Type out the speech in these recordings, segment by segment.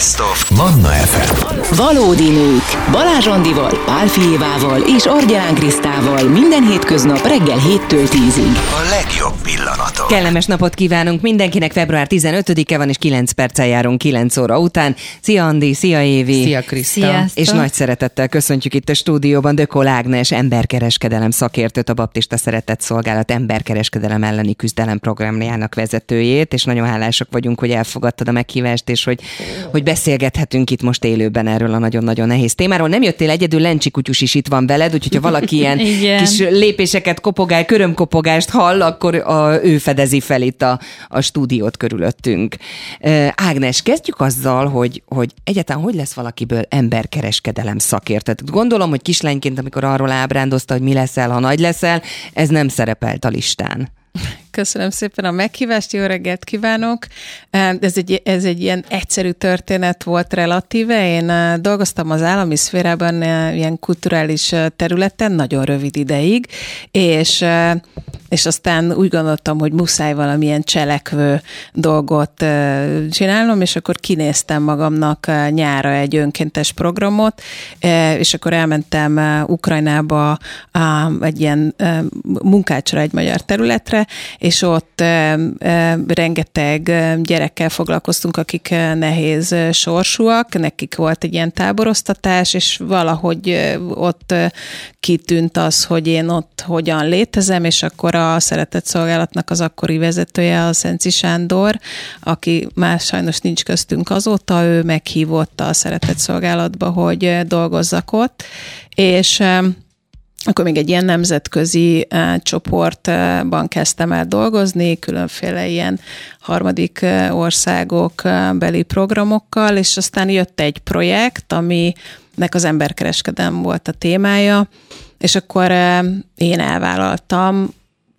Best of Manna FM. Valódi nők. Balázs Andival, Pál Fijévával és Argyán Krisztával minden hétköznap reggel 7-től 10-ig. A legjobb pillanatok. Kellemes napot kívánunk mindenkinek, február 15-e van, és 9 perccel járunk 9 óra után. Szia Andi, szia Évi. Szia Kriszta. Sziasztok. És nagy szeretettel köszöntjük itt a stúdióban Dökol Ágnes, emberkereskedelem szakértőt, a Baptista Szeretett Szolgálat emberkereskedelem elleni küzdelem programjának vezetőjét, és nagyon hálásak vagyunk, hogy elfogadtad a meghívást, és hogy, hogy beszélgethetünk itt most élőben erről a nagyon-nagyon nehéz témáról. Nem jöttél egyedül, Lencsi kutyus is itt van veled, úgyhogy ha valaki ilyen kis lépéseket kopogál, körömkopogást hall, akkor a, ő fedezi fel itt a, a stúdiót körülöttünk. Ágnes, kezdjük azzal, hogy, hogy egyáltalán hogy lesz valakiből emberkereskedelem szakértő. Tehát Gondolom, hogy kislányként, amikor arról ábrándozta, hogy mi leszel, ha nagy leszel, ez nem szerepelt a listán. Köszönöm szépen a meghívást, jó reggelt kívánok. Ez egy, ez egy ilyen egyszerű történet volt relatíve. Én dolgoztam az állami szférában ilyen kulturális területen nagyon rövid ideig, és, és aztán úgy gondoltam, hogy muszáj valamilyen cselekvő dolgot csinálnom, és akkor kinéztem magamnak nyára egy önkéntes programot, és akkor elmentem Ukrajnába egy ilyen munkácsra egy magyar területre, és ott rengeteg gyerekkel foglalkoztunk, akik nehéz sorsúak, nekik volt egy ilyen táboroztatás, és valahogy ott kitűnt az, hogy én ott hogyan létezem, és akkor a szeretett szolgálatnak az akkori vezetője, a Szenci Sándor, aki már sajnos nincs köztünk azóta, ő meghívott a szeretett szolgálatba, hogy dolgozzak ott, és akkor még egy ilyen nemzetközi uh, csoportban kezdtem el dolgozni, különféle ilyen harmadik uh, országok uh, beli programokkal, és aztán jött egy projekt, aminek az emberkereskedelem volt a témája, és akkor én elvállaltam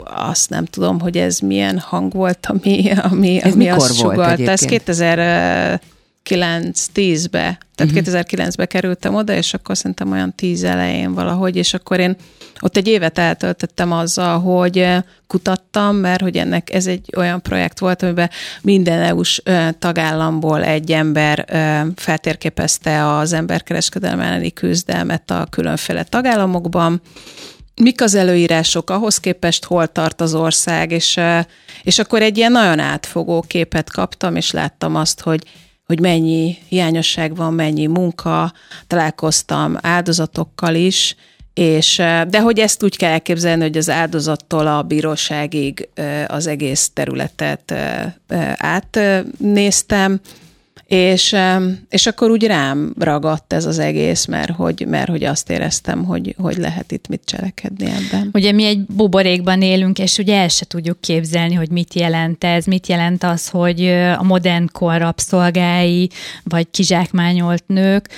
azt nem tudom, hogy ez milyen hang volt, ami, ami, Ez ami azt volt sugalta. Ez egyébként? 2009-10-be, tehát uh-huh. 2009-be kerültem oda, és akkor szerintem olyan 10 elején valahogy, és akkor én ott egy évet eltöltöttem azzal, hogy eh, kutattam, mert hogy ennek ez egy olyan projekt volt, amiben minden EU-s ö, tagállamból egy ember ö, feltérképezte az emberkereskedelem elleni küzdelmet a különféle tagállamokban, mik az előírások, ahhoz képest hol tart az ország, és, eh, és akkor egy ilyen nagyon átfogó képet kaptam, és láttam azt, hogy hogy mennyi hiányosság van, mennyi munka, találkoztam áldozatokkal is, és, de hogy ezt úgy kell elképzelni, hogy az áldozattól a bíróságig az egész területet átnéztem, és, és akkor úgy rám ragadt ez az egész, mert hogy, mert hogy azt éreztem, hogy, hogy lehet itt mit cselekedni ebben. Ugye mi egy buborékban élünk, és ugye el se tudjuk képzelni, hogy mit jelent ez, mit jelent az, hogy a modern kor rabszolgái, vagy kizsákmányolt nők.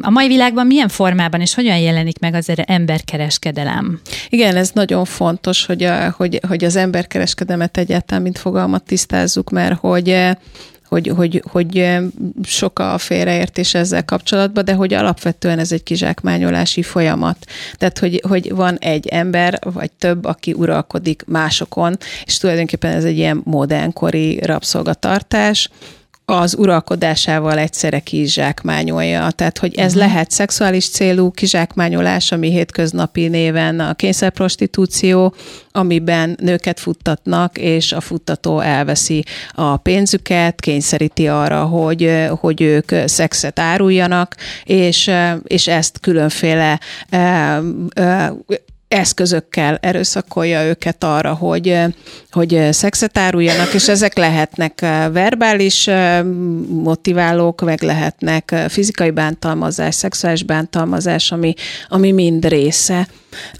A mai világban milyen formában és hogyan jelenik meg az emberkereskedelem? Igen, ez nagyon fontos, hogy, a, hogy, hogy az emberkereskedelmet egyáltalán, mint fogalmat tisztázzuk, mert hogy hogy, hogy, hogy sok a félreértés ezzel kapcsolatban, de hogy alapvetően ez egy kizsákmányolási folyamat. Tehát, hogy, hogy van egy ember, vagy több, aki uralkodik másokon, és tulajdonképpen ez egy ilyen modernkori rabszolgatartás, az uralkodásával egyszerre kizsákmányolja. Tehát, hogy ez lehet szexuális célú kizsákmányolás, ami hétköznapi néven a kényszerprostitúció, amiben nőket futtatnak, és a futtató elveszi a pénzüket, kényszeríti arra, hogy, hogy ők szexet áruljanak, és, és ezt különféle eh, eh, eszközökkel erőszakolja őket arra, hogy, hogy szexet áruljanak, és ezek lehetnek verbális motiválók, meg lehetnek fizikai bántalmazás, szexuális bántalmazás, ami, ami mind része.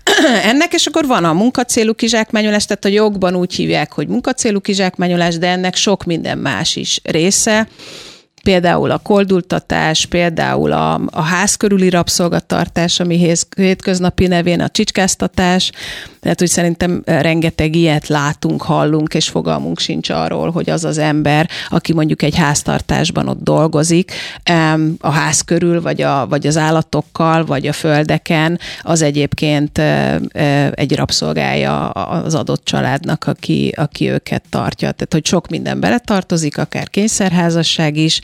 Ennek, és akkor van a munkacélú kizsákmányolás, tehát a jogban úgy hívják, hogy munkacélú kizsákmányolás, de ennek sok minden más is része például a koldultatás, például a, a ház körüli rabszolgatartás, ami hétköznapi nevén a csicskáztatás, tehát úgy szerintem rengeteg ilyet látunk, hallunk, és fogalmunk sincs arról, hogy az az ember, aki mondjuk egy háztartásban ott dolgozik, a ház körül, vagy, a, vagy az állatokkal, vagy a földeken, az egyébként egy rabszolgája az adott családnak, aki, aki őket tartja. Tehát, hogy sok minden beletartozik, akár kényszerházasság is,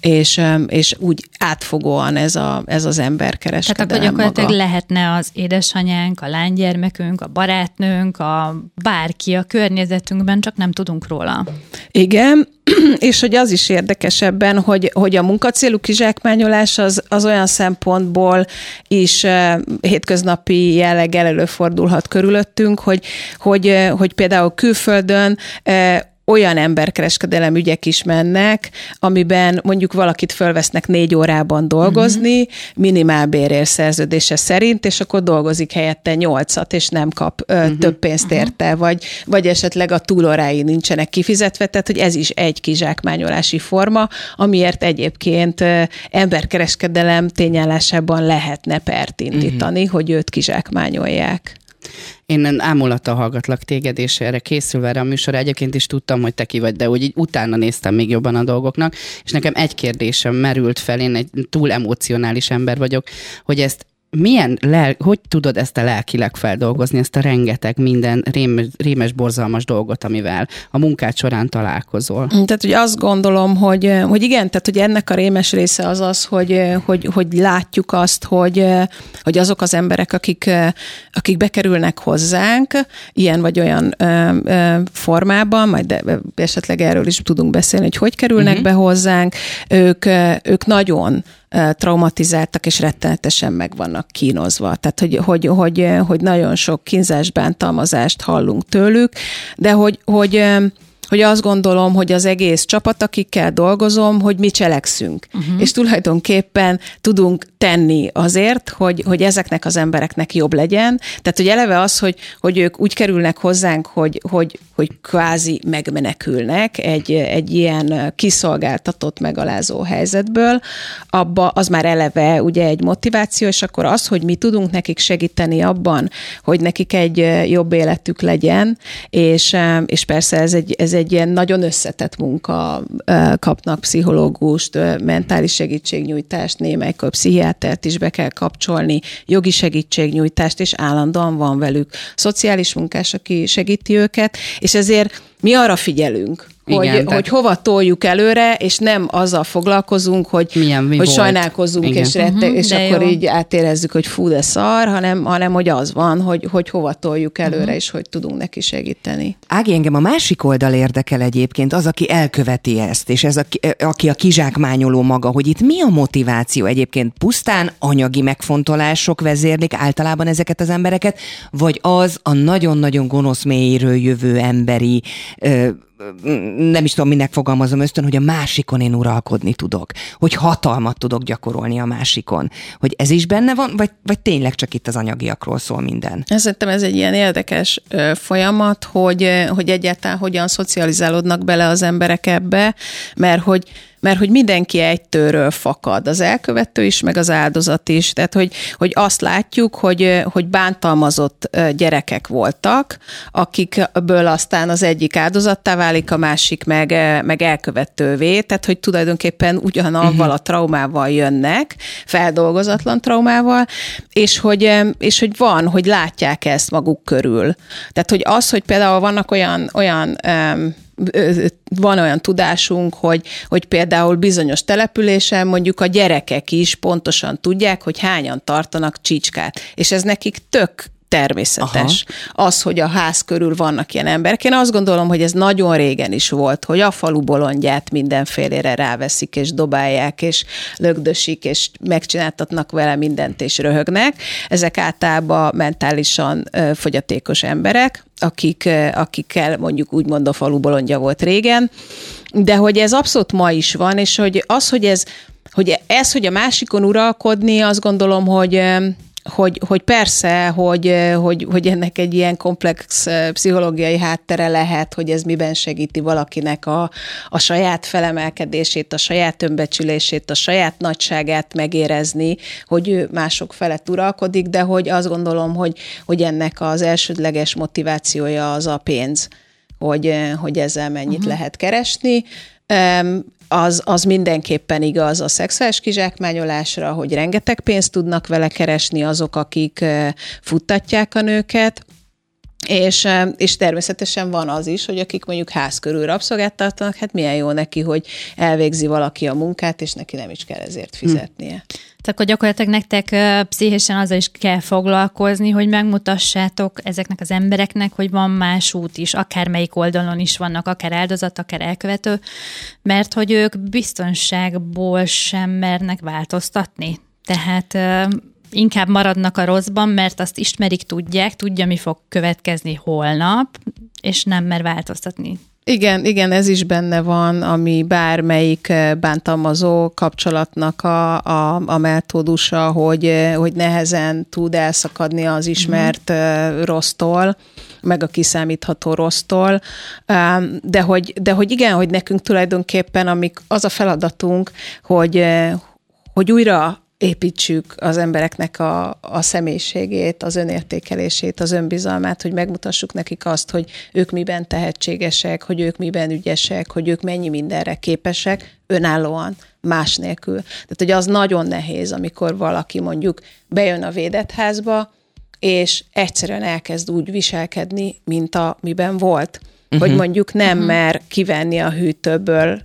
és, és úgy átfogóan ez, a, ez az emberkereskedelem Tehát akkor gyakorlatilag maga. lehetne az édesanyánk, a lánygyermekünk, a barátnőnk, a bárki a környezetünkben, csak nem tudunk róla. Igen, és hogy az is érdekes ebben, hogy, hogy a munkacélú kizsákmányolás az, az olyan szempontból is uh, hétköznapi jelleggel előfordulhat körülöttünk, hogy, hogy, uh, hogy például külföldön uh, olyan emberkereskedelem ügyek is mennek, amiben mondjuk valakit fölvesznek négy órában dolgozni, uh-huh. minimálbérért szerződése szerint, és akkor dolgozik helyette nyolcat, és nem kap ö, uh-huh. több pénzt érte, uh-huh. vagy, vagy esetleg a túlórái nincsenek kifizetve, tehát hogy ez is egy kizsákmányolási forma, amiért egyébként emberkereskedelem tényállásában lehetne pert indítani, uh-huh. hogy őt kizsákmányolják. Én ámulattal hallgatlak téged, és erre készülve erre a műsorra. Egyébként is tudtam, hogy te ki vagy, de úgy így utána néztem még jobban a dolgoknak, és nekem egy kérdésem merült fel, én egy túl emocionális ember vagyok, hogy ezt milyen, lel, hogy tudod ezt a lelkileg feldolgozni, ezt a rengeteg minden rémes, rémes borzalmas dolgot, amivel a munkád során találkozol? Tehát, hogy azt gondolom, hogy, hogy igen, tehát, hogy ennek a rémes része az az, hogy, hogy, hogy látjuk azt, hogy, hogy azok az emberek, akik, akik bekerülnek hozzánk, ilyen vagy olyan formában, majd esetleg erről is tudunk beszélni, hogy hogy kerülnek uh-huh. be hozzánk, ők, ők nagyon traumatizáltak és rettenetesen meg vannak kínozva. Tehát, hogy, hogy, hogy, hogy nagyon sok kínzás, bántalmazást hallunk tőlük, de hogy, hogy hogy azt gondolom, hogy az egész csapat, akikkel dolgozom, hogy mi cselekszünk. Uh-huh. És tulajdonképpen tudunk tenni azért, hogy, hogy ezeknek az embereknek jobb legyen. Tehát, hogy eleve az, hogy, hogy ők úgy kerülnek hozzánk, hogy, hogy, hogy kvázi megmenekülnek egy, egy ilyen kiszolgáltatott, megalázó helyzetből, abba az már eleve ugye egy motiváció, és akkor az, hogy mi tudunk nekik segíteni abban, hogy nekik egy jobb életük legyen, és, és persze ez egy, ez egy ilyen nagyon összetett munka, kapnak pszichológust, mentális segítségnyújtást, némelykor pszichiátert is be kell kapcsolni, jogi segítségnyújtást, és állandóan van velük. Szociális munkás, aki segíti őket, és ezért mi arra figyelünk, hogy, Igen, hogy hova toljuk előre, és nem azzal foglalkozunk, hogy, Milyen, mi hogy volt. sajnálkozunk, Igen. és, rette, uh-huh, és akkor jó. így átérezzük, hogy fú, de szar, hanem, hanem hogy az van, hogy, hogy hova toljuk előre, uh-huh. és hogy tudunk neki segíteni. Ági, engem a másik oldal érdekel egyébként, az, aki elköveti ezt, és ez a, aki a kizsákmányoló maga, hogy itt mi a motiváció egyébként? Pusztán anyagi megfontolások vezérlik általában ezeket az embereket, vagy az a nagyon-nagyon gonosz mélyéről jövő emberi ö, nem is tudom, minek fogalmazom ösztön, hogy a másikon én uralkodni tudok, hogy hatalmat tudok gyakorolni a másikon. Hogy ez is benne van, vagy, vagy tényleg csak itt az anyagiakról szól minden? Szerintem ez egy ilyen érdekes folyamat, hogy, hogy egyáltalán hogyan szocializálódnak bele az emberek ebbe, mert hogy mert hogy mindenki egy tőről fakad, az elkövető is, meg az áldozat is. Tehát, hogy, hogy azt látjuk, hogy, hogy bántalmazott gyerekek voltak, akikből aztán az egyik áldozattá válik, a másik meg, meg elkövetővé, tehát, hogy tulajdonképpen ugyanavval uh-huh. a traumával jönnek, feldolgozatlan traumával, és hogy, és hogy van, hogy látják ezt maguk körül. Tehát, hogy az, hogy például vannak olyan, olyan um, van olyan tudásunk, hogy, hogy például bizonyos településen mondjuk a gyerekek is pontosan tudják, hogy hányan tartanak csicskát, és ez nekik tök természetes. Aha. Az, hogy a ház körül vannak ilyen emberek. Én azt gondolom, hogy ez nagyon régen is volt, hogy a falu bolondját mindenfélére ráveszik, és dobálják, és lögdösik, és megcsináltatnak vele mindent, és röhögnek. Ezek általában mentálisan fogyatékos emberek, akik, akikkel mondjuk úgymond a falu bolondja volt régen, de hogy ez abszolút ma is van, és hogy az, hogy ez, hogy ez, hogy a másikon uralkodni, azt gondolom, hogy hogy, hogy persze, hogy, hogy, hogy ennek egy ilyen komplex pszichológiai háttere lehet, hogy ez miben segíti valakinek a, a saját felemelkedését, a saját önbecsülését, a saját nagyságát megérezni, hogy ő mások felett uralkodik, de hogy azt gondolom, hogy, hogy ennek az elsődleges motivációja az a pénz, hogy, hogy ezzel mennyit uh-huh. lehet keresni az, az mindenképpen igaz a szexuális kizsákmányolásra, hogy rengeteg pénzt tudnak vele keresni azok, akik futtatják a nőket, És, és természetesen van az is, hogy akik mondjuk ház körül rabszolgát tartanak, hát milyen jó neki, hogy elvégzi valaki a munkát, és neki nem is kell ezért fizetnie. Hmm. Tehát akkor gyakorlatilag nektek pszichésen azzal is kell foglalkozni, hogy megmutassátok ezeknek az embereknek, hogy van más út is, akár melyik oldalon is vannak, akár áldozat, akár elkövető, mert hogy ők biztonságból sem mernek változtatni. Tehát inkább maradnak a rosszban, mert azt ismerik, tudják, tudja, mi fog következni holnap, és nem mer változtatni. Igen, igen, ez is benne van, ami bármelyik eh, bántalmazó kapcsolatnak a, a, a metódusa, hogy, eh, hogy nehezen tud elszakadni az ismert mm. rossztól, meg a kiszámítható rossztól, de hogy, de hogy igen, hogy nekünk tulajdonképpen amik, az a feladatunk, hogy, hogy újra építsük az embereknek a, a személyiségét, az önértékelését, az önbizalmát, hogy megmutassuk nekik azt, hogy ők miben tehetségesek, hogy ők miben ügyesek, hogy ők mennyi mindenre képesek, önállóan, más nélkül. Tehát, hogy az nagyon nehéz, amikor valaki mondjuk bejön a védett házba, és egyszerűen elkezd úgy viselkedni, mint a miben volt. Uh-huh. Hogy mondjuk nem uh-huh. mer kivenni a hűtőből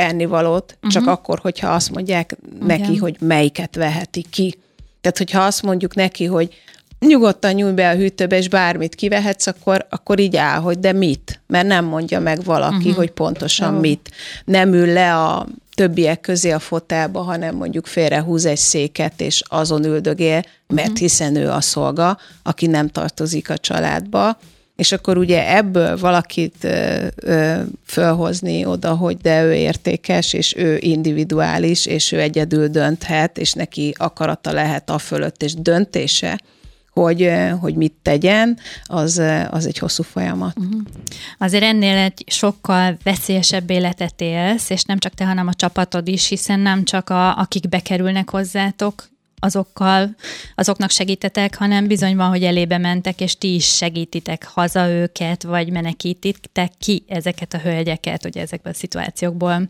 ennivalót, uh-huh. csak akkor, hogyha azt mondják neki, Igen. hogy melyiket veheti ki. Tehát, hogyha azt mondjuk neki, hogy nyugodtan nyújj be a hűtőbe, és bármit kivehetsz, akkor, akkor így áll, hogy de mit? Mert nem mondja meg valaki, uh-huh. hogy pontosan uh-huh. mit. Nem ül le a többiek közé a fotelba, hanem mondjuk félrehúz egy széket, és azon üldögél, mert uh-huh. hiszen ő a szolga, aki nem tartozik a családba, és akkor ugye ebből valakit ö, ö, fölhozni oda, hogy de ő értékes, és ő individuális, és ő egyedül dönthet, és neki akarata lehet a fölött, és döntése, hogy, hogy mit tegyen, az, az egy hosszú folyamat. Uh-huh. Azért ennél egy sokkal veszélyesebb életet élsz, és nem csak te, hanem a csapatod is, hiszen nem csak a, akik bekerülnek hozzátok, azokkal, azoknak segítetek, hanem bizony van, hogy elébe mentek, és ti is segítitek haza őket, vagy menekítitek ki ezeket a hölgyeket, ugye ezekből a szituációkból.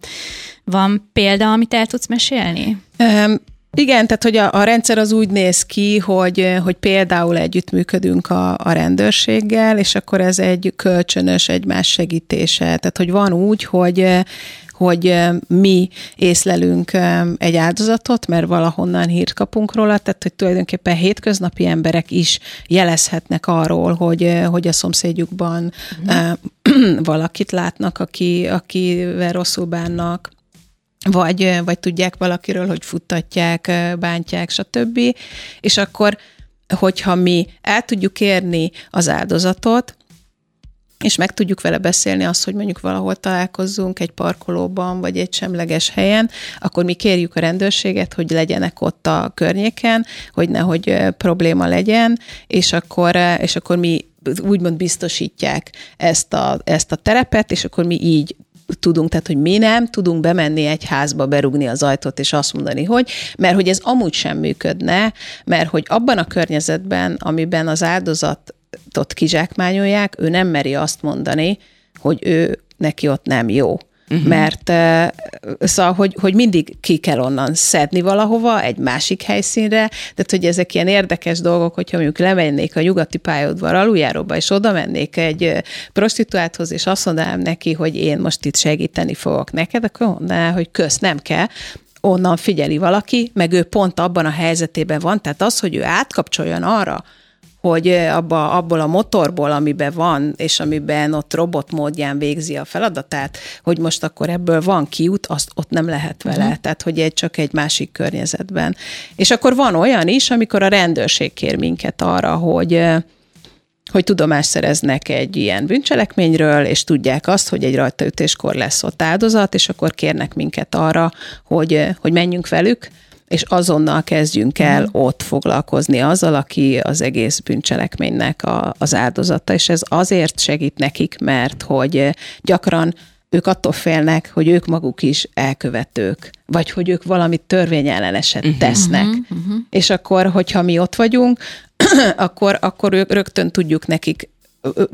Van példa, amit el tudsz mesélni? Um, igen, tehát hogy a, a rendszer az úgy néz ki, hogy, hogy például együttműködünk a, a rendőrséggel, és akkor ez egy kölcsönös egymás segítése. Tehát, hogy van úgy, hogy hogy mi észlelünk egy áldozatot, mert valahonnan hírt kapunk róla, tehát hogy tulajdonképpen hétköznapi emberek is jelezhetnek arról, hogy, hogy a szomszédjukban uh-huh. valakit látnak, aki, akivel rosszul bánnak, vagy, vagy tudják valakiről, hogy futtatják, bántják, stb. És akkor, hogyha mi el tudjuk érni az áldozatot, és meg tudjuk vele beszélni azt, hogy mondjuk valahol találkozzunk egy parkolóban, vagy egy semleges helyen, akkor mi kérjük a rendőrséget, hogy legyenek ott a környéken, hogy nehogy probléma legyen, és akkor, és akkor mi úgymond biztosítják ezt a, ezt a terepet, és akkor mi így tudunk, tehát hogy mi nem tudunk bemenni egy házba, berugni az ajtót, és azt mondani, hogy, mert hogy ez amúgy sem működne, mert hogy abban a környezetben, amiben az áldozat ott kizsákmányolják, ő nem meri azt mondani, hogy ő neki ott nem jó. Uh-huh. Mert szóval, hogy, hogy mindig ki kell onnan szedni valahova, egy másik helyszínre, tehát hogy ezek ilyen érdekes dolgok, hogyha mondjuk lemennék a nyugati pályaudvar aluljáróba, és oda mennék egy prostituálthoz, és azt mondanám neki, hogy én most itt segíteni fogok neked, akkor mondaná, hogy kösz, nem kell, onnan figyeli valaki, meg ő pont abban a helyzetében van, tehát az, hogy ő átkapcsoljon arra, hogy abba, abból a motorból, amiben van, és amiben ott robot módján végzi a feladatát, hogy most akkor ebből van kiút, azt ott nem lehet vele. Uh-huh. Tehát, hogy egy csak egy másik környezetben. És akkor van olyan is, amikor a rendőrség kér minket arra, hogy hogy tudomást szereznek egy ilyen bűncselekményről, és tudják azt, hogy egy rajtaütéskor lesz ott áldozat, és akkor kérnek minket arra, hogy, hogy menjünk velük, és azonnal kezdjünk el uh-huh. ott foglalkozni azzal, aki az egész bűncselekménynek a, az áldozata, és ez azért segít nekik, mert hogy gyakran ők attól félnek, hogy ők maguk is elkövetők, vagy hogy ők valamit törvényelleneset uh-huh. tesznek. Uh-huh. És akkor, hogyha mi ott vagyunk, akkor, akkor rögtön tudjuk nekik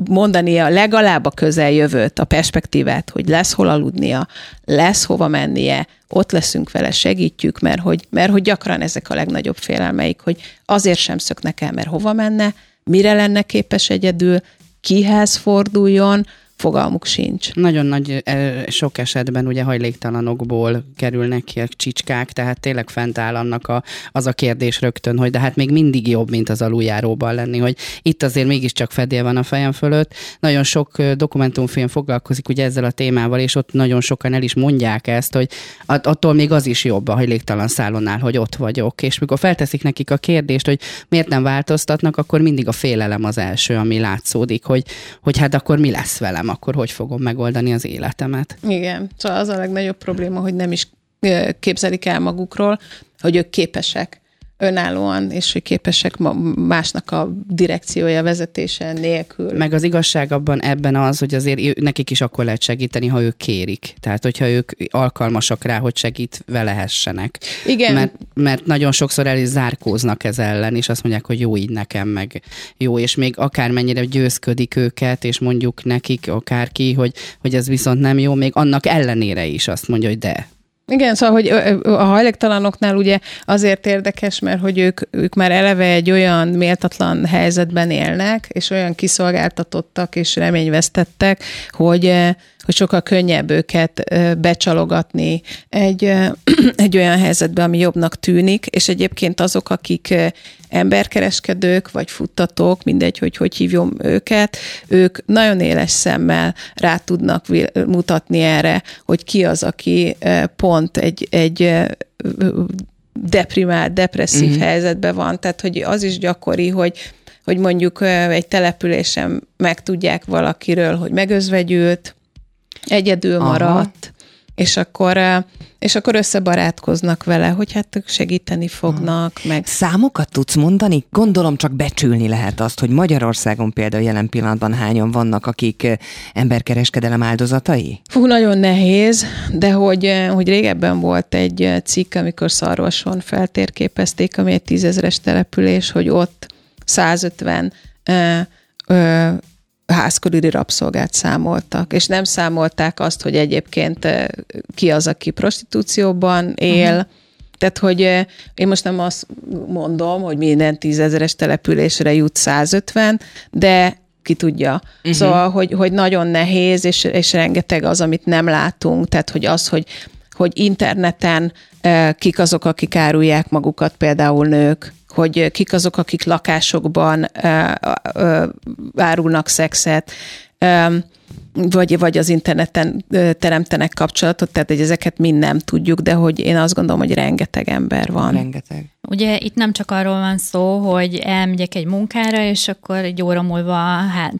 mondania legalább a közeljövőt, a perspektívát, hogy lesz hol aludnia, lesz hova mennie, ott leszünk vele, segítjük, mert hogy, mert hogy gyakran ezek a legnagyobb félelmeik, hogy azért sem szöknek el, mert hova menne, mire lenne képes egyedül, kihez forduljon, fogalmuk sincs. Nagyon nagy, sok esetben ugye hajléktalanokból kerülnek ki a csicskák, tehát tényleg fent áll annak a, az a kérdés rögtön, hogy de hát még mindig jobb, mint az aluljáróban lenni, hogy itt azért mégiscsak fedél van a fejem fölött. Nagyon sok dokumentumfilm foglalkozik ugye ezzel a témával, és ott nagyon sokan el is mondják ezt, hogy attól még az is jobb a hajléktalan szállonnál, hogy ott vagyok. És mikor felteszik nekik a kérdést, hogy miért nem változtatnak, akkor mindig a félelem az első, ami látszódik, hogy, hogy hát akkor mi lesz velem nem, akkor hogy fogom megoldani az életemet? Igen, szóval az a legnagyobb probléma, hogy nem is képzelik el magukról, hogy ők képesek önállóan, és hogy képesek másnak a direkciója, vezetése nélkül. Meg az igazság abban ebben az, hogy azért nekik is akkor lehet segíteni, ha ők kérik. Tehát, hogyha ők alkalmasak rá, hogy segítve lehessenek. Igen. Mert, mert nagyon sokszor el is zárkóznak ez ellen, és azt mondják, hogy jó így nekem, meg jó, és még akármennyire győzködik őket, és mondjuk nekik akárki, hogy, hogy ez viszont nem jó, még annak ellenére is azt mondja, hogy de, igen, szóval, hogy a hajléktalanoknál ugye azért érdekes, mert hogy ők, ők már eleve egy olyan méltatlan helyzetben élnek, és olyan kiszolgáltatottak és reményvesztettek, hogy, hogy sokkal könnyebb őket becsalogatni egy, egy olyan helyzetbe, ami jobbnak tűnik, és egyébként azok, akik emberkereskedők, vagy futtatók, mindegy, hogy hogy hívjam őket, ők nagyon éles szemmel rá tudnak mutatni erre, hogy ki az, aki pont egy, egy deprimált, depresszív mm-hmm. helyzetben van. Tehát, hogy az is gyakori, hogy hogy mondjuk egy településen megtudják valakiről, hogy megözvegyült, egyedül maradt, és akkor és akkor összebarátkoznak vele, hogy hát ők segíteni fognak, meg... Számokat tudsz mondani? Gondolom csak becsülni lehet azt, hogy Magyarországon például jelen pillanatban hányan vannak, akik emberkereskedelem áldozatai? Fú, nagyon nehéz, de hogy, hogy régebben volt egy cikk, amikor Szarvason feltérképezték, ami egy tízezeres település, hogy ott 150 ö, ö, házkörüli rabszolgát számoltak, és nem számolták azt, hogy egyébként ki az, aki prostitúcióban él, uh-huh. Tehát, hogy én most nem azt mondom, hogy minden tízezeres településre jut 150, de ki tudja. Uh-huh. Szóval, hogy, hogy nagyon nehéz, és, és rengeteg az, amit nem látunk. Tehát, hogy az, hogy, hogy interneten kik azok, akik árulják magukat, például nők, hogy kik azok, akik lakásokban árulnak szexet, vagy, vagy az interneten teremtenek kapcsolatot, tehát hogy ezeket mind nem tudjuk, de hogy én azt gondolom, hogy rengeteg ember van. Rengeteg. Ugye itt nem csak arról van szó, hogy elmegyek egy munkára, és akkor egy óra múlva hát,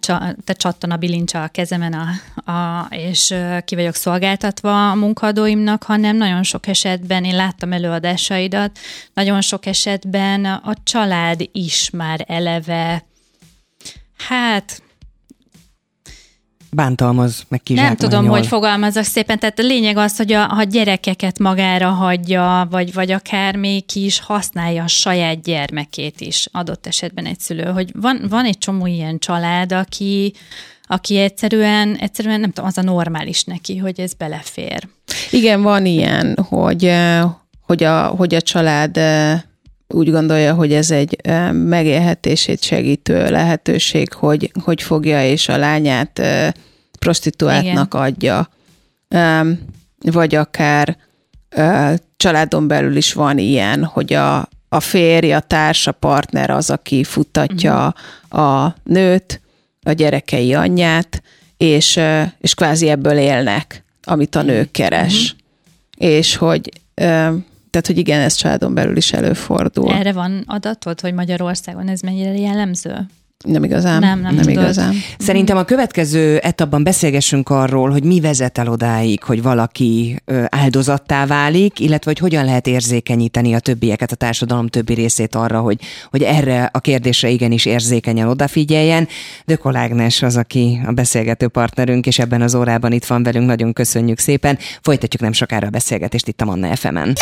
te csattan a bilincsa a kezemen, a, a, és ki vagyok szolgáltatva a munkadóimnak, hanem nagyon sok esetben, én láttam előadásaidat, nagyon sok esetben a család is már eleve hát bántalmaz, meg kizsákmányol. Nem tudom, hogy fogalmazok szépen, tehát a lényeg az, hogy a, a gyerekeket magára hagyja, vagy, vagy akár még ki is használja a saját gyermekét is adott esetben egy szülő, hogy van, van egy csomó ilyen család, aki, aki egyszerűen, egyszerűen nem tudom, az a normális neki, hogy ez belefér. Igen, van ilyen, hogy, hogy, a, hogy a család úgy gondolja, hogy ez egy megélhetését segítő lehetőség, hogy, hogy fogja és a lányát prostituáltnak Igen. adja. Vagy akár családon belül is van ilyen, hogy a, a férj, a társ, a partner az, aki futtatja uh-huh. a nőt, a gyerekei anyját, és, és kvázi ebből élnek, amit a nő keres. Uh-huh. És hogy tehát, hogy igen, ez családon belül is előfordul. Erre van adatod, hogy Magyarországon ez mennyire jellemző? Nem igazán. Nem, nem, nem igazán. Szerintem a következő etapban beszélgessünk arról, hogy mi vezet el odáig, hogy valaki áldozattá válik, illetve hogy hogyan lehet érzékenyíteni a többieket, a társadalom többi részét arra, hogy, hogy erre a kérdésre igenis érzékenyen odafigyeljen. De Ágnes az, aki a beszélgető partnerünk, és ebben az órában itt van velünk, nagyon köszönjük szépen. Folytatjuk nem sokára a beszélgetést itt a Manna FM-en.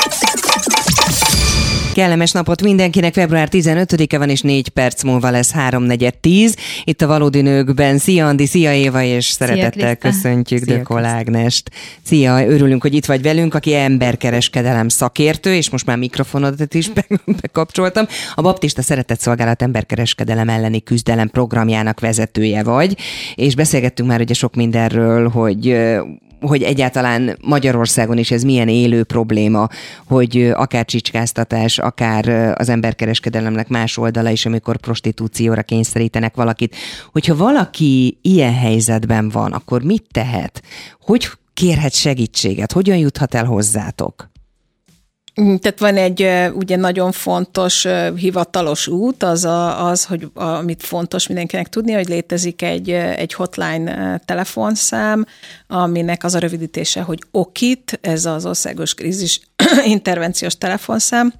Kellemes napot mindenkinek, február 15-e van, és 4 perc múlva lesz 3.4.10. Itt a Valódi Nőkben. Szia Andi, szia Éva, és szeretettel Kriszta. köszöntjük Szia, Dökol Ágnest. Szia, örülünk, hogy itt vagy velünk, aki emberkereskedelem szakértő, és most már mikrofonodat is be- bekapcsoltam. A Baptista Szeretett Szolgálat emberkereskedelem elleni küzdelem programjának vezetője vagy, és beszélgettünk már ugye sok mindenről, hogy hogy egyáltalán Magyarországon is ez milyen élő probléma, hogy akár csicskáztatás, akár az emberkereskedelemnek más oldala is, amikor prostitúcióra kényszerítenek valakit. Hogyha valaki ilyen helyzetben van, akkor mit tehet? Hogy kérhet segítséget? Hogyan juthat el hozzátok? Mm, Tehát van egy ugye nagyon fontos hivatalos út, az, a, az hogy amit fontos mindenkinek tudni, hogy létezik egy, egy hotline telefonszám, aminek az a rövidítése, hogy OKIT, ez az országos krízis intervenciós telefonszám,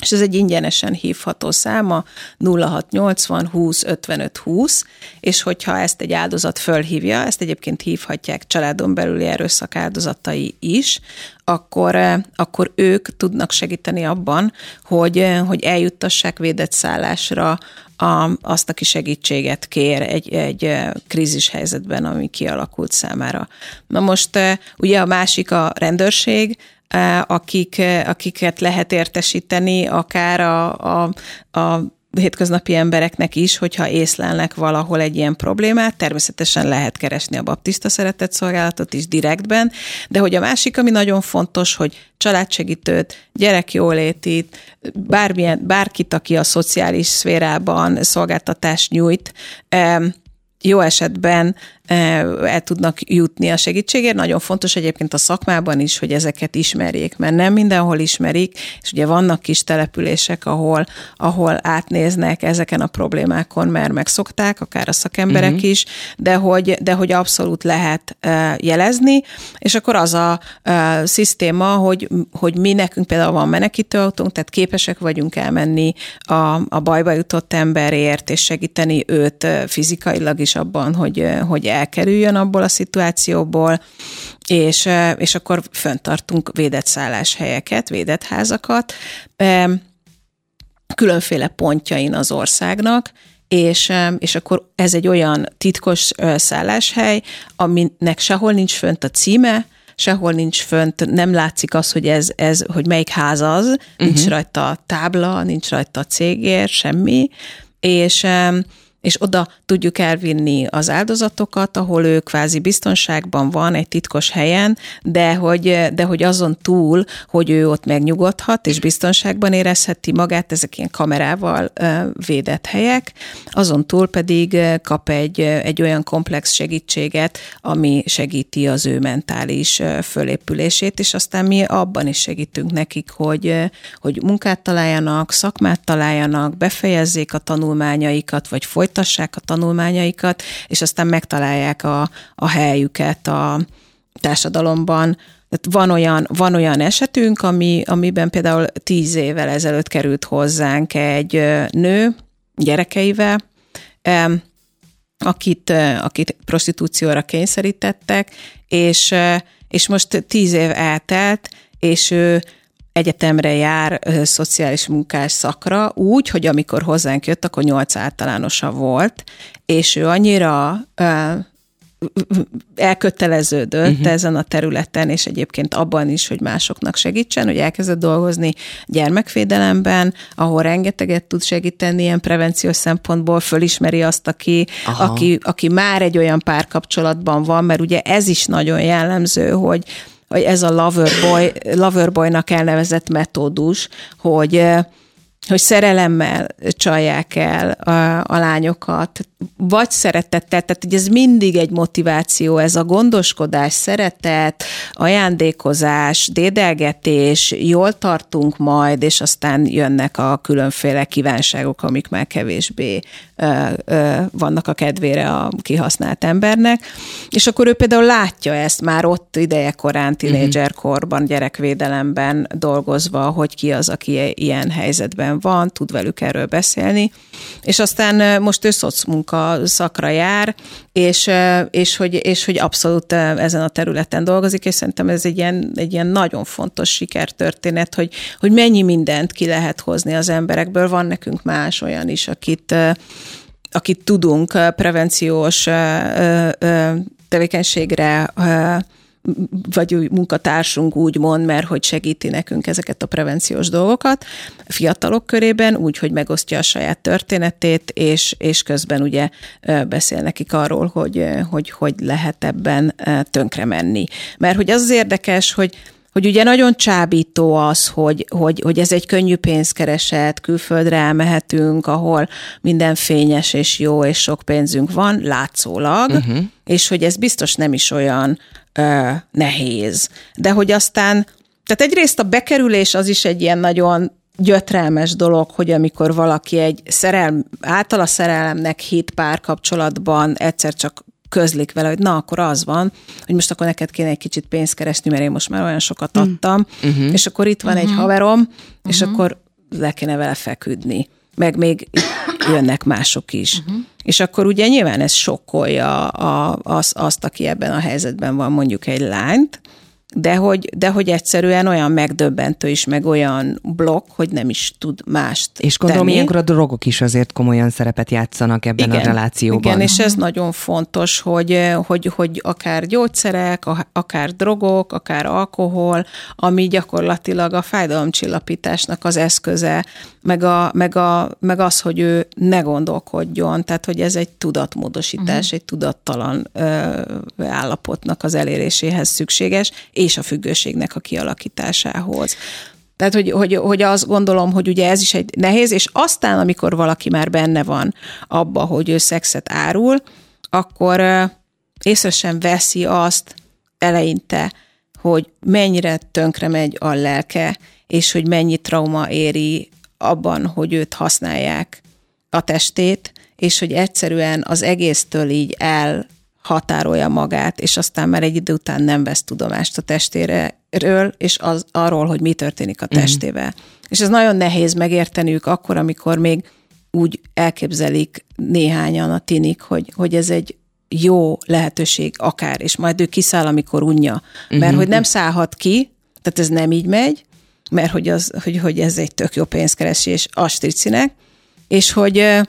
és ez egy ingyenesen hívható száma, 0680 20 55 20, és hogyha ezt egy áldozat fölhívja, ezt egyébként hívhatják családon belüli erőszak áldozatai is, akkor, eh, akkor ők tudnak segíteni abban, hogy, eh, hogy eljuttassák védett szállásra a, azt, aki segítséget kér egy, egy eh, krízis helyzetben, ami kialakult számára. Na most ugye a másik a rendőrség, akik, akiket lehet értesíteni, akár a, a, a hétköznapi embereknek is, hogyha észlelnek valahol egy ilyen problémát, természetesen lehet keresni a baptista szeretett szolgálatot is direktben, de hogy a másik, ami nagyon fontos, hogy családsegítőt, gyerekjólétit, bármilyen, bárkit, aki a szociális szférában szolgáltatást nyújt, jó esetben el tudnak jutni a segítségért. Nagyon fontos egyébként a szakmában is, hogy ezeket ismerjék, mert nem mindenhol ismerik, és ugye vannak kis települések, ahol, ahol átnéznek ezeken a problémákon, mert megszokták, akár a szakemberek uh-huh. is, de hogy, de hogy abszolút lehet eh, jelezni, és akkor az a szisztéma, hogy, hogy mi nekünk például van menekítőautónk, tehát képesek vagyunk elmenni a, a bajba jutott emberért, és segíteni őt fizikailag is abban, hogy, hogy elkerüljön abból a szituációból, és, és akkor föntartunk védett szálláshelyeket, védett házakat, különféle pontjain az országnak, és, és akkor ez egy olyan titkos szálláshely, aminek sehol nincs fönt a címe, sehol nincs fönt, nem látszik az, hogy ez, ez hogy melyik ház az, uh-huh. nincs rajta tábla, nincs rajta cégér, semmi, és és oda tudjuk elvinni az áldozatokat, ahol ő kvázi biztonságban van egy titkos helyen, de hogy, de hogy azon túl, hogy ő ott megnyugodhat, és biztonságban érezheti magát, ezek ilyen kamerával védett helyek, azon túl pedig kap egy, egy olyan komplex segítséget, ami segíti az ő mentális fölépülését, és aztán mi abban is segítünk nekik, hogy, hogy munkát találjanak, szakmát találjanak, befejezzék a tanulmányaikat, vagy folytassák a tanulmányaikat, és aztán megtalálják a, a helyüket a társadalomban. Tehát van olyan, van olyan esetünk, ami, amiben például tíz évvel ezelőtt került hozzánk egy nő gyerekeivel, akit, akit prostitúcióra kényszerítettek, és, és most tíz év eltelt, és ő egyetemre jár ö, szociális munkás szakra, úgy, hogy amikor hozzánk jött, akkor nyolc általánosa volt, és ő annyira ö, elköteleződött uh-huh. ezen a területen, és egyébként abban is, hogy másoknak segítsen, hogy elkezdett dolgozni gyermekvédelemben, ahol rengeteget tud segíteni ilyen prevenciós szempontból, fölismeri azt, aki, aki, aki már egy olyan párkapcsolatban van, mert ugye ez is nagyon jellemző, hogy hogy ez a loverboy, loverboynak elnevezett metódus, hogy eh, hogy szerelemmel csalják el a, a lányokat, vagy szeretettel, tehát hogy ez mindig egy motiváció, ez a gondoskodás, szeretet, ajándékozás, dédelgetés, jól tartunk majd, és aztán jönnek a különféle kívánságok, amik már kevésbé ö, ö, vannak a kedvére a kihasznált embernek. És akkor ő például látja ezt már ott ideje korán, tinédzserkorban, gyerekvédelemben dolgozva, hogy ki az, aki ilyen helyzetben van, tud velük erről beszélni. És aztán most ő szocmunka a szakra jár, és, és, hogy, és hogy abszolút ezen a területen dolgozik, és szerintem ez egy ilyen, egy ilyen nagyon fontos sikertörténet, hogy, hogy mennyi mindent ki lehet hozni az emberekből. Van nekünk más olyan is, akit, akit tudunk prevenciós tevékenységre vagy munkatársunk úgymond, mert hogy segíti nekünk ezeket a prevenciós dolgokat fiatalok körében, úgy, hogy megosztja a saját történetét, és, és közben ugye beszél nekik arról, hogy, hogy hogy lehet ebben tönkre menni. Mert hogy az az érdekes, hogy hogy ugye nagyon csábító az, hogy, hogy, hogy ez egy könnyű pénzkereset, külföldre elmehetünk, ahol minden fényes és jó, és sok pénzünk van, látszólag, uh-huh. és hogy ez biztos nem is olyan ö, nehéz. De hogy aztán, tehát egyrészt a bekerülés az is egy ilyen nagyon gyötrelmes dolog, hogy amikor valaki egy szerelm, általa szerelemnek hit párkapcsolatban egyszer csak közlik vele, hogy na, akkor az van, hogy most akkor neked kéne egy kicsit pénzt keresni, mert én most már olyan sokat mm. adtam, uh-huh. és akkor itt van uh-huh. egy mhm. haverom, és uh-huh. akkor le kéne vele feküdni. Meg még jönnek mások is. Uh-huh. És akkor ugye nyilván ez sokkolja a, az, azt, aki ebben a helyzetben van, mondjuk egy lányt, de hogy, de hogy egyszerűen olyan megdöbbentő is, meg olyan blokk, hogy nem is tud mást És gondolom, tenni. ilyenkor a drogok is azért komolyan szerepet játszanak ebben igen, a relációban. Igen, és ez nagyon fontos, hogy, hogy, hogy akár gyógyszerek, akár drogok, akár alkohol, ami gyakorlatilag a fájdalomcsillapításnak az eszköze, meg, a, meg, a, meg az, hogy ő ne gondolkodjon, tehát hogy ez egy tudatmódosítás, uh-huh. egy tudattalan ö, állapotnak az eléréséhez szükséges, és a függőségnek a kialakításához. Tehát, hogy, hogy, hogy azt gondolom, hogy ugye ez is egy nehéz, és aztán, amikor valaki már benne van abba, hogy ő szexet árul, akkor észre sem veszi azt eleinte, hogy mennyire tönkre megy a lelke, és hogy mennyi trauma éri abban, hogy őt használják a testét, és hogy egyszerűen az egésztől így el határolja magát, és aztán már egy idő után nem vesz tudomást a testéről, és az, arról, hogy mi történik a mhm. testével. Mm. És ez nagyon nehéz megérteniük akkor, amikor még úgy elképzelik néhányan a tinik, hogy, hogy ez egy jó lehetőség akár, és majd ő kiszáll, amikor unja. Mert mm-hmm. hogy nem szállhat ki, tehát ez nem így megy, mert hogy, az, hogy, hogy ez egy tök jó pénzkeresés astricinek, és hogy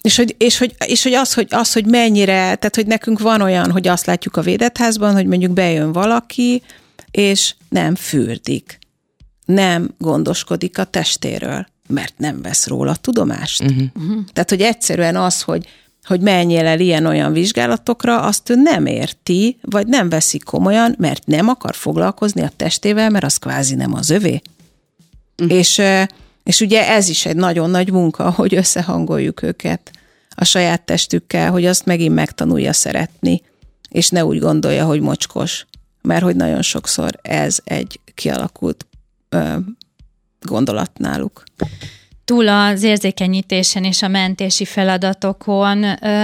és hogy, és, hogy, és hogy, az, hogy az, hogy mennyire, tehát hogy nekünk van olyan, hogy azt látjuk a védetházban, hogy mondjuk bejön valaki, és nem fürdik, nem gondoskodik a testéről, mert nem vesz róla tudomást. Uh-huh. Uh-huh. Tehát, hogy egyszerűen az, hogy hogy menjél el ilyen-olyan vizsgálatokra, azt ő nem érti, vagy nem veszi komolyan, mert nem akar foglalkozni a testével, mert az kvázi nem az övé. Uh-huh. És és ugye ez is egy nagyon nagy munka, hogy összehangoljuk őket a saját testükkel, hogy azt megint megtanulja szeretni, és ne úgy gondolja, hogy mocskos, mert hogy nagyon sokszor ez egy kialakult ö, gondolat náluk túl az érzékenyítésen és a mentési feladatokon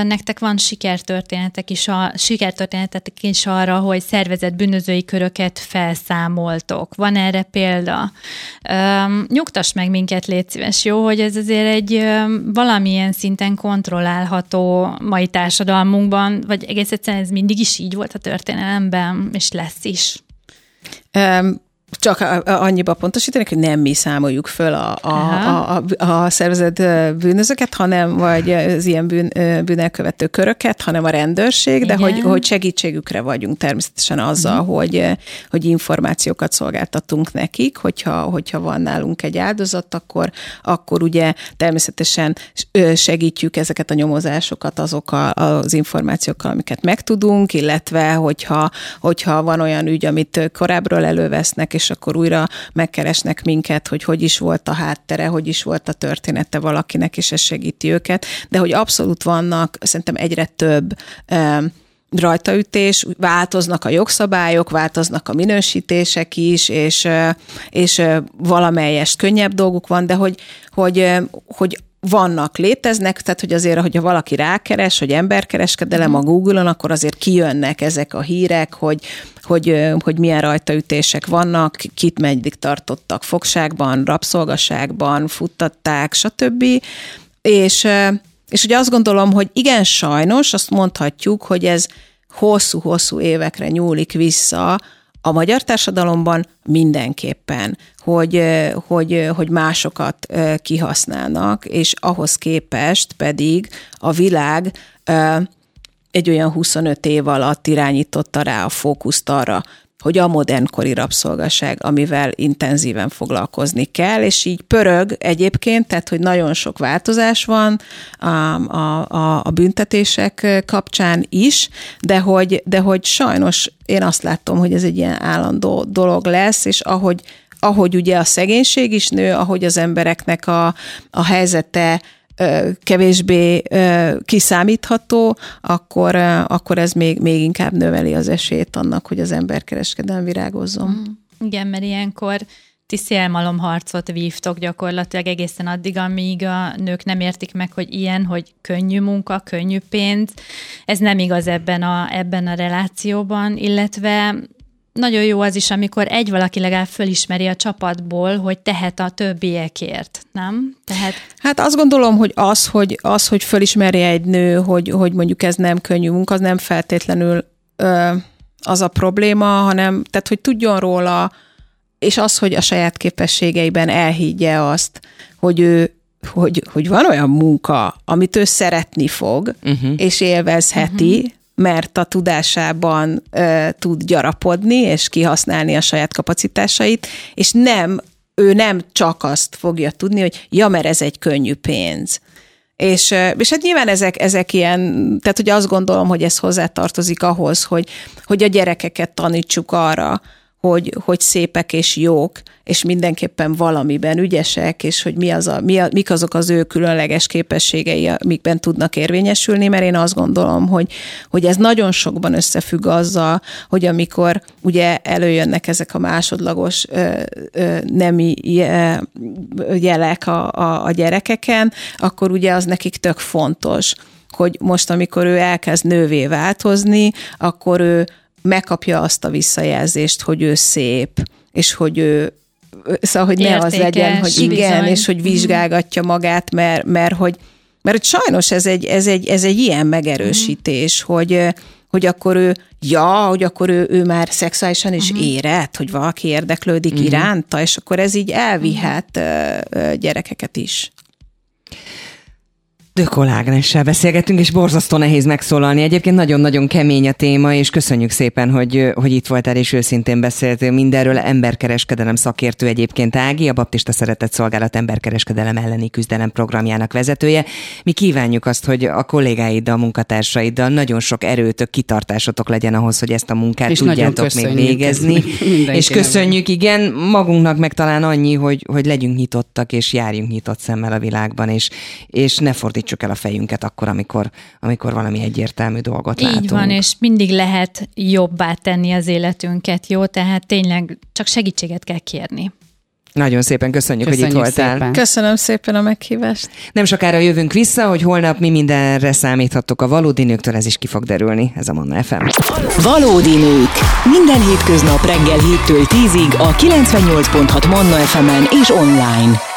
nektek van sikertörténetek is, a, sikertörténetek is arra, hogy szervezett bűnözői köröket felszámoltok. Van erre példa? Nyugtass meg minket, légy szíves, jó, hogy ez azért egy valamilyen szinten kontrollálható mai társadalmunkban, vagy egész egyszerűen ez mindig is így volt a történelemben, és lesz is. Csak annyiba pontosítani, hogy nem mi számoljuk föl a, a, a, a, a szervezett bűnözőket, hanem vagy az ilyen bűn, bűnelkövető köröket, hanem a rendőrség, Igen. de hogy, hogy segítségükre vagyunk természetesen azzal, uh-huh. hogy, hogy információkat szolgáltatunk nekik, hogyha, hogyha van nálunk egy áldozat, akkor, akkor ugye természetesen segítjük ezeket a nyomozásokat azokkal az információkkal, amiket megtudunk, illetve hogyha, hogyha van olyan ügy, amit korábbról elővesznek, és és akkor újra megkeresnek minket, hogy hogy is volt a háttere, hogy is volt a története valakinek, és ez segíti őket. De hogy abszolút vannak, szerintem egyre több rajtaütés, változnak a jogszabályok, változnak a minősítések is, és, és valamelyest könnyebb dolguk van, de hogy, hogy, hogy vannak, léteznek, tehát hogy azért, hogyha valaki rákeres, hogy emberkereskedelem a Google-on, akkor azért kijönnek ezek a hírek, hogy, hogy, hogy milyen rajtaütések vannak, kit meddig tartottak fogságban, rabszolgaságban, futtatták, stb. És És ugye azt gondolom, hogy igen, sajnos azt mondhatjuk, hogy ez hosszú-hosszú évekre nyúlik vissza a magyar társadalomban mindenképpen, hogy, hogy, hogy másokat kihasználnak, és ahhoz képest pedig a világ egy olyan 25 év alatt irányította rá a fókuszt arra, hogy a modernkori rabszolgaság, amivel intenzíven foglalkozni kell, és így pörög egyébként, tehát hogy nagyon sok változás van a, a, a, a büntetések kapcsán is, de hogy, de hogy sajnos én azt látom, hogy ez egy ilyen állandó dolog lesz, és ahogy ahogy ugye a szegénység is nő, ahogy az embereknek a, a helyzete kevésbé kiszámítható, akkor, akkor ez még, még inkább növeli az esélyt annak, hogy az emberkereskedelem virágozzon. Mm. Igen, mert ilyenkor ti szélmalomharcot vívtok gyakorlatilag egészen addig, amíg a nők nem értik meg, hogy ilyen, hogy könnyű munka, könnyű pénz. Ez nem igaz ebben a, ebben a relációban, illetve nagyon jó az is, amikor egy valaki legalább fölismeri a csapatból, hogy tehet a többiekért, nem? Tehát... Hát azt gondolom, hogy az, hogy, az, hogy fölismerje egy nő, hogy, hogy mondjuk ez nem könnyű munka, az nem feltétlenül ö, az a probléma, hanem tehát, hogy tudjon róla, és az, hogy a saját képességeiben elhiggye azt, hogy ő hogy, hogy van olyan munka, amit ő szeretni fog, uh-huh. és élvezheti, uh-huh mert a tudásában ö, tud gyarapodni, és kihasználni a saját kapacitásait, és nem, ő nem csak azt fogja tudni, hogy ja, mert ez egy könnyű pénz. És, és hát nyilván ezek, ezek ilyen, tehát hogy azt gondolom, hogy ez hozzátartozik ahhoz, hogy, hogy a gyerekeket tanítsuk arra, hogy, hogy szépek és jók, és mindenképpen valamiben ügyesek, és hogy mi az a, mi a, mik azok az ő különleges képességei, amikben tudnak érvényesülni, mert én azt gondolom, hogy, hogy ez nagyon sokban összefügg azzal, hogy amikor ugye előjönnek ezek a másodlagos ö, ö, nemi jelek a, a, a gyerekeken, akkor ugye az nekik tök fontos, hogy most, amikor ő elkezd nővé változni, akkor ő megkapja azt a visszajelzést, hogy ő szép, és hogy ő szóval, hogy Értékes, ne az legyen, hogy igen, bizony. és hogy vizsgálgatja magát, mert, mert hogy mert hogy sajnos ez egy, ez egy, ez egy ilyen megerősítés, mm. hogy, hogy akkor ő, ja, hogy akkor ő, ő már szexuálisan is uh-huh. érett, hogy valaki érdeklődik uh-huh. iránta, és akkor ez így elvihet uh-huh. gyerekeket is. Dökol Ágnessel beszélgetünk, és borzasztó nehéz megszólalni. Egyébként nagyon-nagyon kemény a téma, és köszönjük szépen, hogy, hogy itt voltál, és őszintén beszéltél mindenről. Emberkereskedelem szakértő egyébként Ági, a Baptista Szeretett Szolgálat emberkereskedelem elleni küzdelem programjának vezetője. Mi kívánjuk azt, hogy a kollégáiddal, a munkatársaiddal nagyon sok erőtök, kitartásotok legyen ahhoz, hogy ezt a munkát és tudjátok még végezni. És köszönjük, igen, magunknak meg talán annyi, hogy, hogy legyünk nyitottak, és járjunk nyitott szemmel a világban, és, és ne fordítsuk fordítsuk el a fejünket akkor, amikor, amikor valami egyértelmű dolgot Így látunk. Így van, és mindig lehet jobbá tenni az életünket, jó? Tehát tényleg csak segítséget kell kérni. Nagyon szépen köszönjük, köszönjük hogy itt voltál. Szépen. Köszönöm szépen a meghívást. Nem sokára jövünk vissza, hogy holnap mi mindenre számíthatok a valódi nőktől, ez is ki fog derülni, ez a Manna FM. Valódi nők. Minden hétköznap reggel 7-től 10-ig a 98.6 Manna FM-en és online.